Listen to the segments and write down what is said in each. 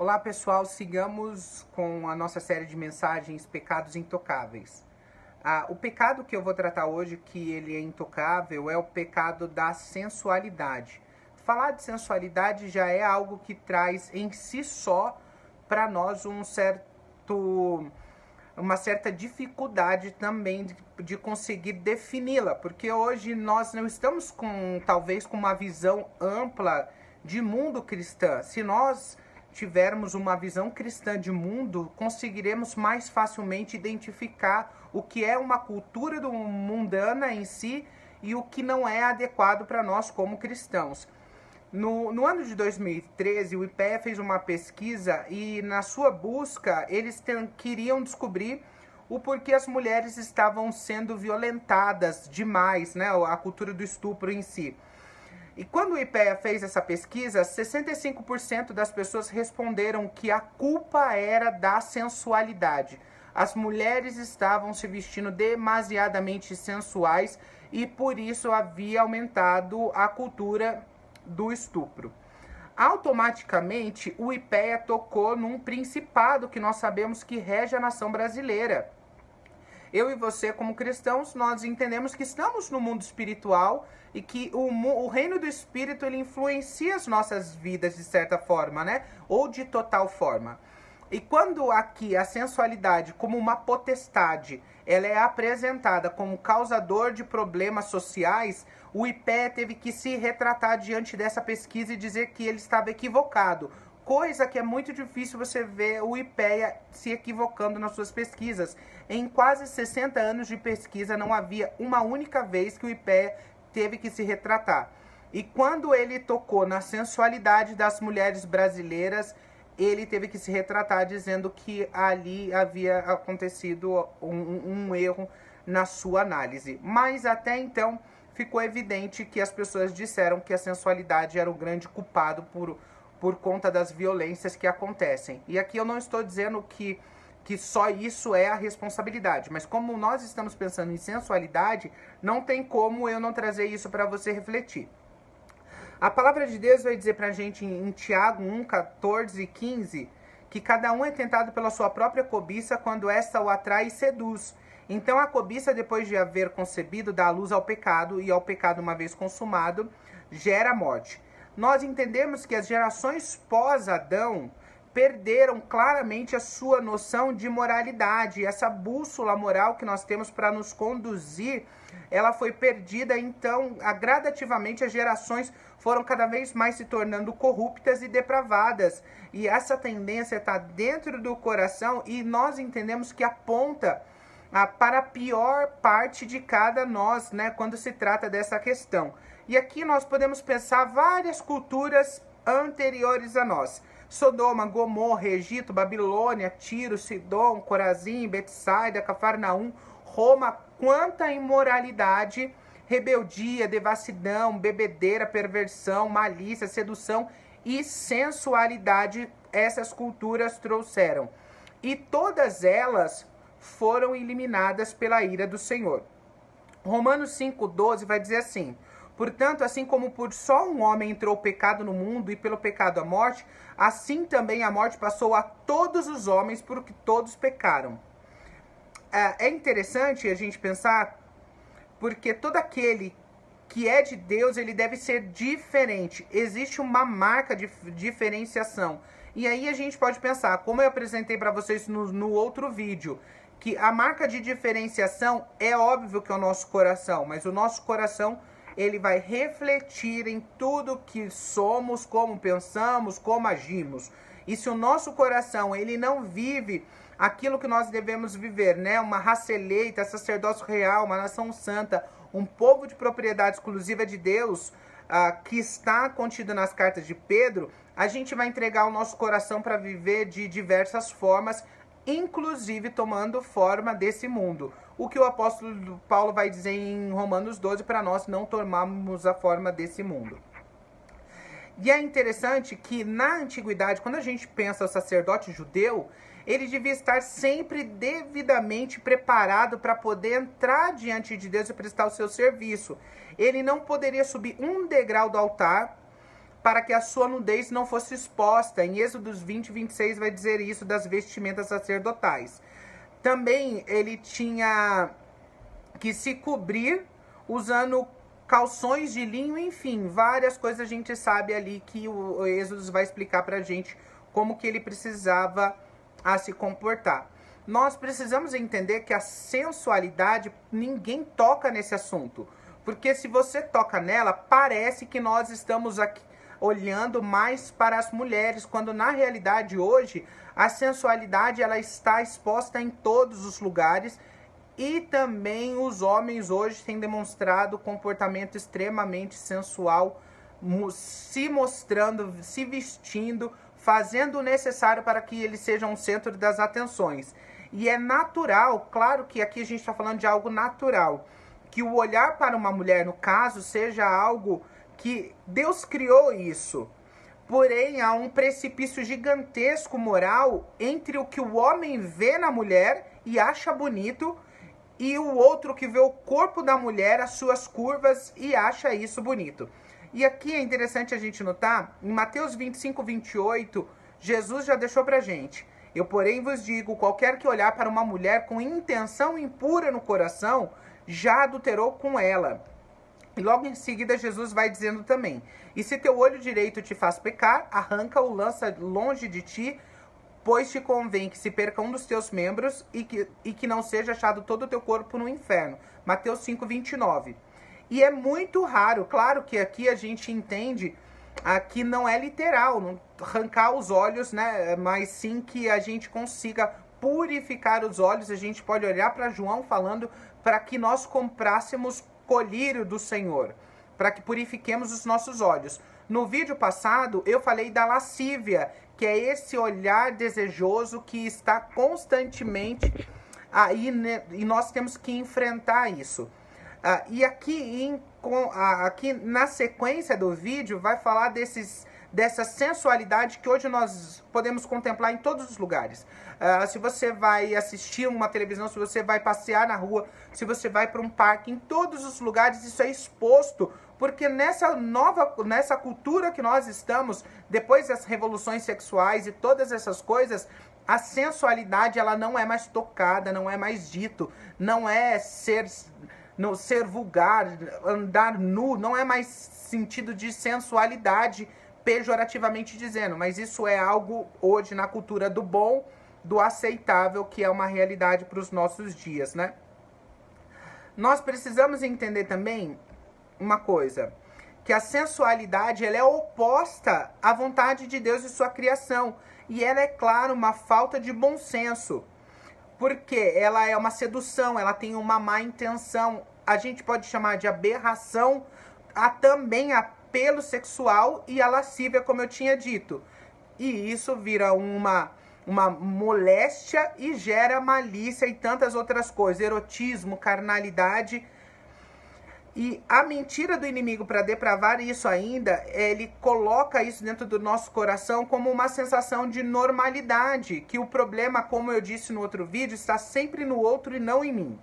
Olá pessoal, sigamos com a nossa série de mensagens Pecados Intocáveis. Ah, o pecado que eu vou tratar hoje, que ele é intocável, é o pecado da sensualidade. Falar de sensualidade já é algo que traz em si só para nós um certo uma certa dificuldade também de, de conseguir defini-la, porque hoje nós não estamos com talvez com uma visão ampla de mundo cristã. Se nós tivermos uma visão cristã de mundo, conseguiremos mais facilmente identificar o que é uma cultura mundana em si e o que não é adequado para nós como cristãos. No, no, ano de 2013, o IPEA fez uma pesquisa e, na sua busca, eles tem, queriam descobrir o porquê as mulheres estavam sendo violentadas demais, né? A cultura do estupro em si. E quando o IPEA fez essa pesquisa, 65% das pessoas responderam que a culpa era da sensualidade. As mulheres estavam se vestindo demasiadamente sensuais e por isso havia aumentado a cultura do estupro. Automaticamente, o IPEA tocou num principado que nós sabemos que rege a nação brasileira. Eu e você, como cristãos, nós entendemos que estamos no mundo espiritual e que o, o reino do espírito ele influencia as nossas vidas de certa forma, né? Ou de total forma. E quando aqui a sensualidade, como uma potestade, ela é apresentada como causador de problemas sociais, o IPE teve que se retratar diante dessa pesquisa e dizer que ele estava equivocado. Coisa que é muito difícil você ver o IPEA se equivocando nas suas pesquisas. Em quase 60 anos de pesquisa, não havia uma única vez que o IPEA teve que se retratar. E quando ele tocou na sensualidade das mulheres brasileiras, ele teve que se retratar dizendo que ali havia acontecido um, um erro na sua análise. Mas até então ficou evidente que as pessoas disseram que a sensualidade era o grande culpado por, por conta das violências que acontecem. E aqui eu não estou dizendo que que só isso é a responsabilidade. Mas como nós estamos pensando em sensualidade, não tem como eu não trazer isso para você refletir. A palavra de Deus vai dizer para a gente em Tiago 1, 14 e 15 que cada um é tentado pela sua própria cobiça quando esta o atrai e seduz. Então a cobiça, depois de haver concebido, dá luz ao pecado, e ao pecado, uma vez consumado, gera morte. Nós entendemos que as gerações pós-Adão perderam claramente a sua noção de moralidade. Essa bússola moral que nós temos para nos conduzir, ela foi perdida. Então, gradativamente, as gerações foram cada vez mais se tornando corruptas e depravadas. E essa tendência está dentro do coração e nós entendemos que aponta ah, para a pior parte de cada nós, né, quando se trata dessa questão. E aqui nós podemos pensar várias culturas anteriores a nós. Sodoma, Gomorra, Egito, Babilônia, Tiro, Sidom, Corazim, Betsaida, Cafarnaum, Roma, quanta imoralidade, rebeldia, devassidão, bebedeira, perversão, malícia, sedução e sensualidade essas culturas trouxeram. E todas elas foram eliminadas pela ira do Senhor. Romanos 5,12 vai dizer assim: Portanto, assim como por só um homem entrou o pecado no mundo e pelo pecado a morte, assim também a morte passou a todos os homens porque todos pecaram. É, é interessante a gente pensar porque todo aquele que é de Deus, ele deve ser diferente. Existe uma marca de diferenciação. E aí a gente pode pensar, como eu apresentei para vocês no, no outro vídeo, que a marca de diferenciação é óbvio que é o nosso coração, mas o nosso coração ele vai refletir em tudo que somos, como pensamos, como agimos. E se o nosso coração ele não vive aquilo que nós devemos viver, né? Uma raça eleita, sacerdócio real, uma nação santa, um povo de propriedade exclusiva de Deus, uh, que está contido nas cartas de Pedro, a gente vai entregar o nosso coração para viver de diversas formas, inclusive tomando forma desse mundo o que o apóstolo Paulo vai dizer em Romanos 12 para nós não tomarmos a forma desse mundo. E é interessante que na antiguidade, quando a gente pensa o sacerdote judeu, ele devia estar sempre devidamente preparado para poder entrar diante de Deus e prestar o seu serviço. Ele não poderia subir um degrau do altar para que a sua nudez não fosse exposta. Em Êxodo 20, 26 vai dizer isso das vestimentas sacerdotais. Também ele tinha que se cobrir usando calções de linho, enfim, várias coisas a gente sabe ali que o Êxodo vai explicar pra gente como que ele precisava a se comportar. Nós precisamos entender que a sensualidade, ninguém toca nesse assunto. Porque se você toca nela, parece que nós estamos aqui olhando mais para as mulheres, quando na realidade hoje a sensualidade ela está exposta em todos os lugares e também os homens hoje têm demonstrado comportamento extremamente sensual, se mostrando, se vestindo, fazendo o necessário para que eles sejam o centro das atenções. E é natural, claro que aqui a gente está falando de algo natural, que o olhar para uma mulher, no caso, seja algo que Deus criou isso. Porém, há um precipício gigantesco moral entre o que o homem vê na mulher e acha bonito e o outro que vê o corpo da mulher, as suas curvas e acha isso bonito. E aqui é interessante a gente notar, em Mateus 25, 28, Jesus já deixou pra gente. Eu, porém, vos digo: qualquer que olhar para uma mulher com intenção impura no coração, já adulterou com ela. E logo em seguida, Jesus vai dizendo também: E se teu olho direito te faz pecar, arranca-o, lança longe de ti, pois te convém que se perca um dos teus membros e que, e que não seja achado todo o teu corpo no inferno. Mateus 5, 29. E é muito raro, claro que aqui a gente entende aqui não é literal, não arrancar os olhos, né? Mas sim que a gente consiga purificar os olhos. A gente pode olhar para João falando para que nós comprássemos colírio do Senhor, para que purifiquemos os nossos olhos. No vídeo passado eu falei da lascívia, que é esse olhar desejoso que está constantemente aí, né? e nós temos que enfrentar isso. Ah, e aqui, em, aqui na sequência do vídeo vai falar desses, dessa sensualidade que hoje nós podemos contemplar em todos os lugares. Ah, se você vai assistir uma televisão, se você vai passear na rua, se você vai para um parque, em todos os lugares isso é exposto porque nessa nova, nessa cultura que nós estamos, depois das revoluções sexuais e todas essas coisas, a sensualidade ela não é mais tocada, não é mais dito, não é ser no ser vulgar, andar nu, não é mais sentido de sensualidade, pejorativamente dizendo, mas isso é algo hoje na cultura do bom, do aceitável, que é uma realidade para os nossos dias, né? Nós precisamos entender também uma coisa, que a sensualidade ela é oposta à vontade de Deus e sua criação, e ela é claro uma falta de bom senso. Porque ela é uma sedução, ela tem uma má intenção, a gente pode chamar de aberração, há também apelo sexual e a lascívia, como eu tinha dito. E isso vira uma, uma moléstia e gera malícia e tantas outras coisas, erotismo, carnalidade. E a mentira do inimigo para depravar isso ainda, ele coloca isso dentro do nosso coração como uma sensação de normalidade, que o problema, como eu disse no outro vídeo, está sempre no outro e não em mim.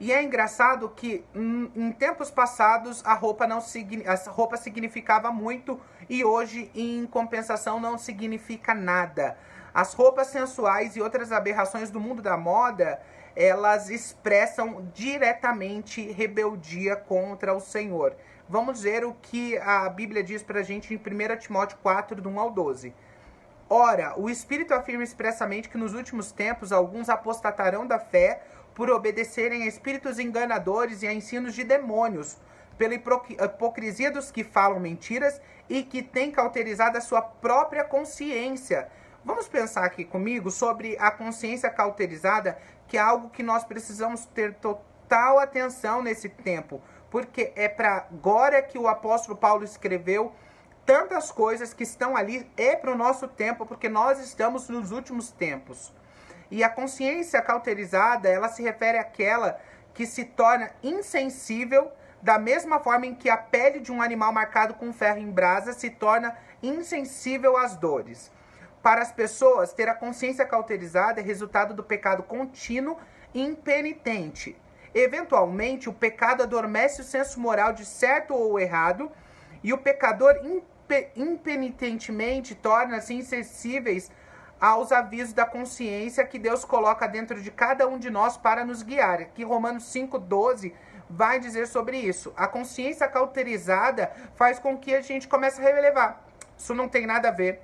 E é engraçado que hum, em tempos passados a roupa não a roupa significava muito e hoje em compensação não significa nada. As roupas sensuais e outras aberrações do mundo da moda, elas expressam diretamente rebeldia contra o Senhor. Vamos ver o que a Bíblia diz pra gente em 1 Timóteo 4, do 1 ao 12. Ora, o Espírito afirma expressamente que nos últimos tempos alguns apostatarão da fé por obedecerem a espíritos enganadores e a ensinos de demônios, pela hipocrisia dos que falam mentiras e que têm cauterizado a sua própria consciência. Vamos pensar aqui comigo sobre a consciência cauterizada, que é algo que nós precisamos ter total atenção nesse tempo, porque é para agora que o apóstolo Paulo escreveu tantas coisas que estão ali, é para o nosso tempo, porque nós estamos nos últimos tempos. E a consciência cauterizada, ela se refere àquela que se torna insensível da mesma forma em que a pele de um animal marcado com ferro em brasa se torna insensível às dores. Para as pessoas, ter a consciência cauterizada é resultado do pecado contínuo e impenitente. Eventualmente, o pecado adormece o senso moral de certo ou errado E o pecador impenitentemente torna-se insensíveis aos avisos da consciência que Deus coloca dentro de cada um de nós para nos guiar. Aqui Romanos 5:12 vai dizer sobre isso. A consciência cauterizada faz com que a gente comece a relevar. Isso não tem nada a ver.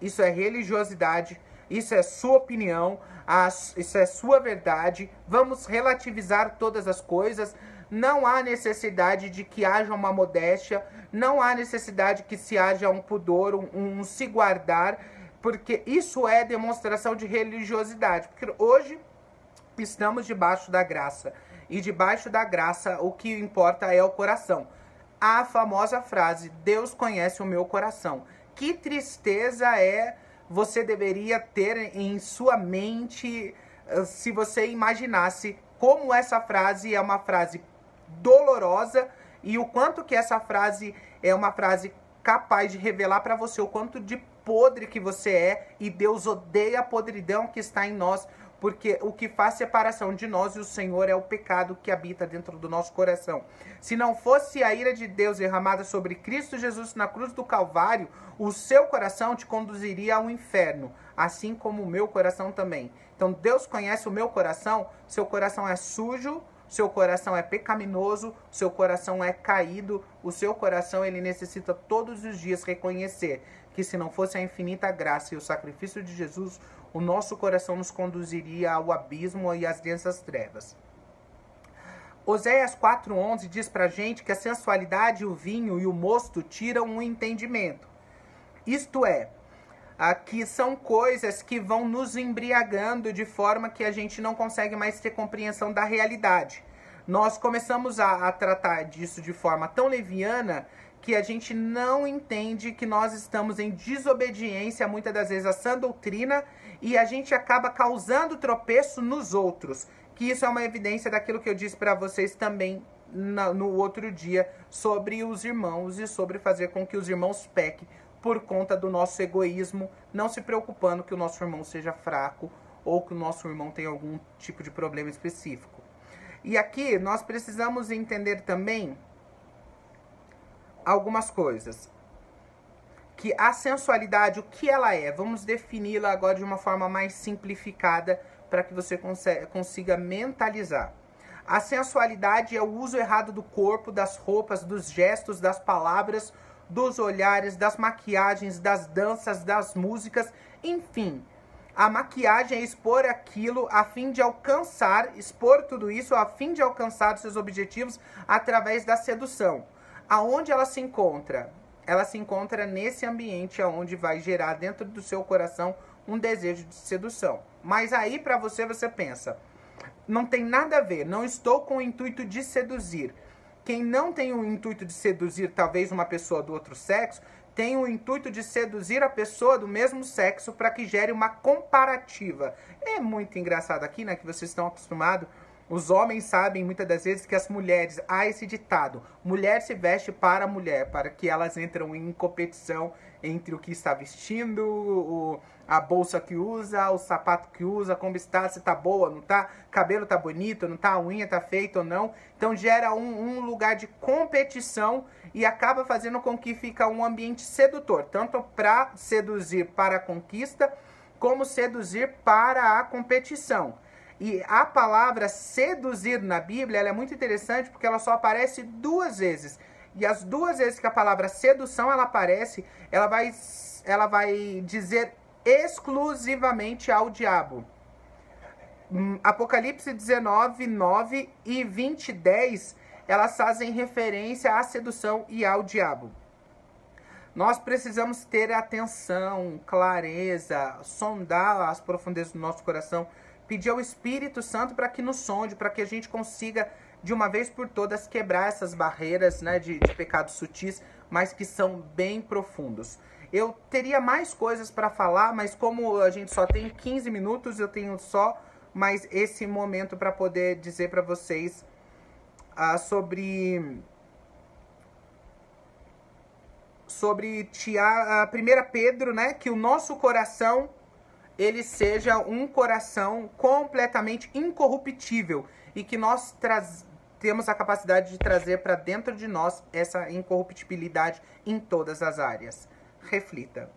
Isso é religiosidade. Isso é sua opinião. Isso é sua verdade. Vamos relativizar todas as coisas. Não há necessidade de que haja uma modéstia. Não há necessidade que se haja um pudor, um, um se guardar. Porque isso é demonstração de religiosidade. Porque hoje estamos debaixo da graça e debaixo da graça o que importa é o coração. A famosa frase: Deus conhece o meu coração. Que tristeza é você deveria ter em sua mente eh, se você imaginasse como essa frase é uma frase dolorosa e o quanto que essa frase é uma frase capaz de revelar para você o quanto de podre que você é e Deus odeia a podridão que está em nós porque o que faz separação de nós e o Senhor é o pecado que habita dentro do nosso coração. Se não fosse a ira de Deus derramada sobre Cristo Jesus na cruz do Calvário, o seu coração te conduziria ao inferno, assim como o meu coração também. Então Deus conhece o meu coração, seu coração é sujo, seu coração é pecaminoso, seu coração é caído, o seu coração ele necessita todos os dias reconhecer que se não fosse a infinita graça e o sacrifício de Jesus, o nosso coração nos conduziria ao abismo e às densas trevas. Oséias 4,11 diz pra gente que a sensualidade, o vinho e o mosto tiram o entendimento. Isto é, aqui são coisas que vão nos embriagando de forma que a gente não consegue mais ter compreensão da realidade. Nós começamos a, a tratar disso de forma tão leviana que a gente não entende que nós estamos em desobediência muitas das vezes à sã doutrina e a gente acaba causando tropeço nos outros. Que isso é uma evidência daquilo que eu disse para vocês também na, no outro dia sobre os irmãos e sobre fazer com que os irmãos pequem por conta do nosso egoísmo, não se preocupando que o nosso irmão seja fraco ou que o nosso irmão tenha algum tipo de problema específico. E aqui nós precisamos entender também algumas coisas que a sensualidade, o que ela é, vamos defini-la agora de uma forma mais simplificada para que você consiga mentalizar. A sensualidade é o uso errado do corpo, das roupas, dos gestos, das palavras, dos olhares, das maquiagens, das danças, das músicas, enfim. A maquiagem é expor aquilo a fim de alcançar, expor tudo isso a fim de alcançar seus objetivos através da sedução. Aonde ela se encontra? ela se encontra nesse ambiente onde vai gerar dentro do seu coração um desejo de sedução. Mas aí para você você pensa, não tem nada a ver, não estou com o intuito de seduzir. Quem não tem o intuito de seduzir talvez uma pessoa do outro sexo, tem o intuito de seduzir a pessoa do mesmo sexo para que gere uma comparativa. É muito engraçado aqui, né, que vocês estão acostumados os homens sabem muitas das vezes que as mulheres, há esse ditado: mulher se veste para mulher, para que elas entram em competição entre o que está vestindo, o, a bolsa que usa, o sapato que usa, como está, se está boa, não está, cabelo está bonito, não está, a unha está feita ou não. Então gera um, um lugar de competição e acaba fazendo com que fica um ambiente sedutor, tanto para seduzir para a conquista, como seduzir para a competição. E a palavra seduzir na Bíblia é muito interessante porque ela só aparece duas vezes. E as duas vezes que a palavra sedução ela aparece, ela vai, ela vai dizer exclusivamente ao diabo. Hum, Apocalipse 19, 9 e 20, 10, elas fazem referência à sedução e ao diabo. Nós precisamos ter atenção, clareza, sondar as profundezas do nosso coração pedir ao Espírito Santo para que nos sonde, para que a gente consiga de uma vez por todas quebrar essas barreiras né, de, de pecados sutis, mas que são bem profundos. Eu teria mais coisas para falar, mas como a gente só tem 15 minutos, eu tenho só mais esse momento para poder dizer para vocês uh, sobre sobre tia, uh, 1 Pedro, né, que o nosso coração ele seja um coração completamente incorruptível e que nós temos a capacidade de trazer para dentro de nós essa incorruptibilidade em todas as áreas. Reflita.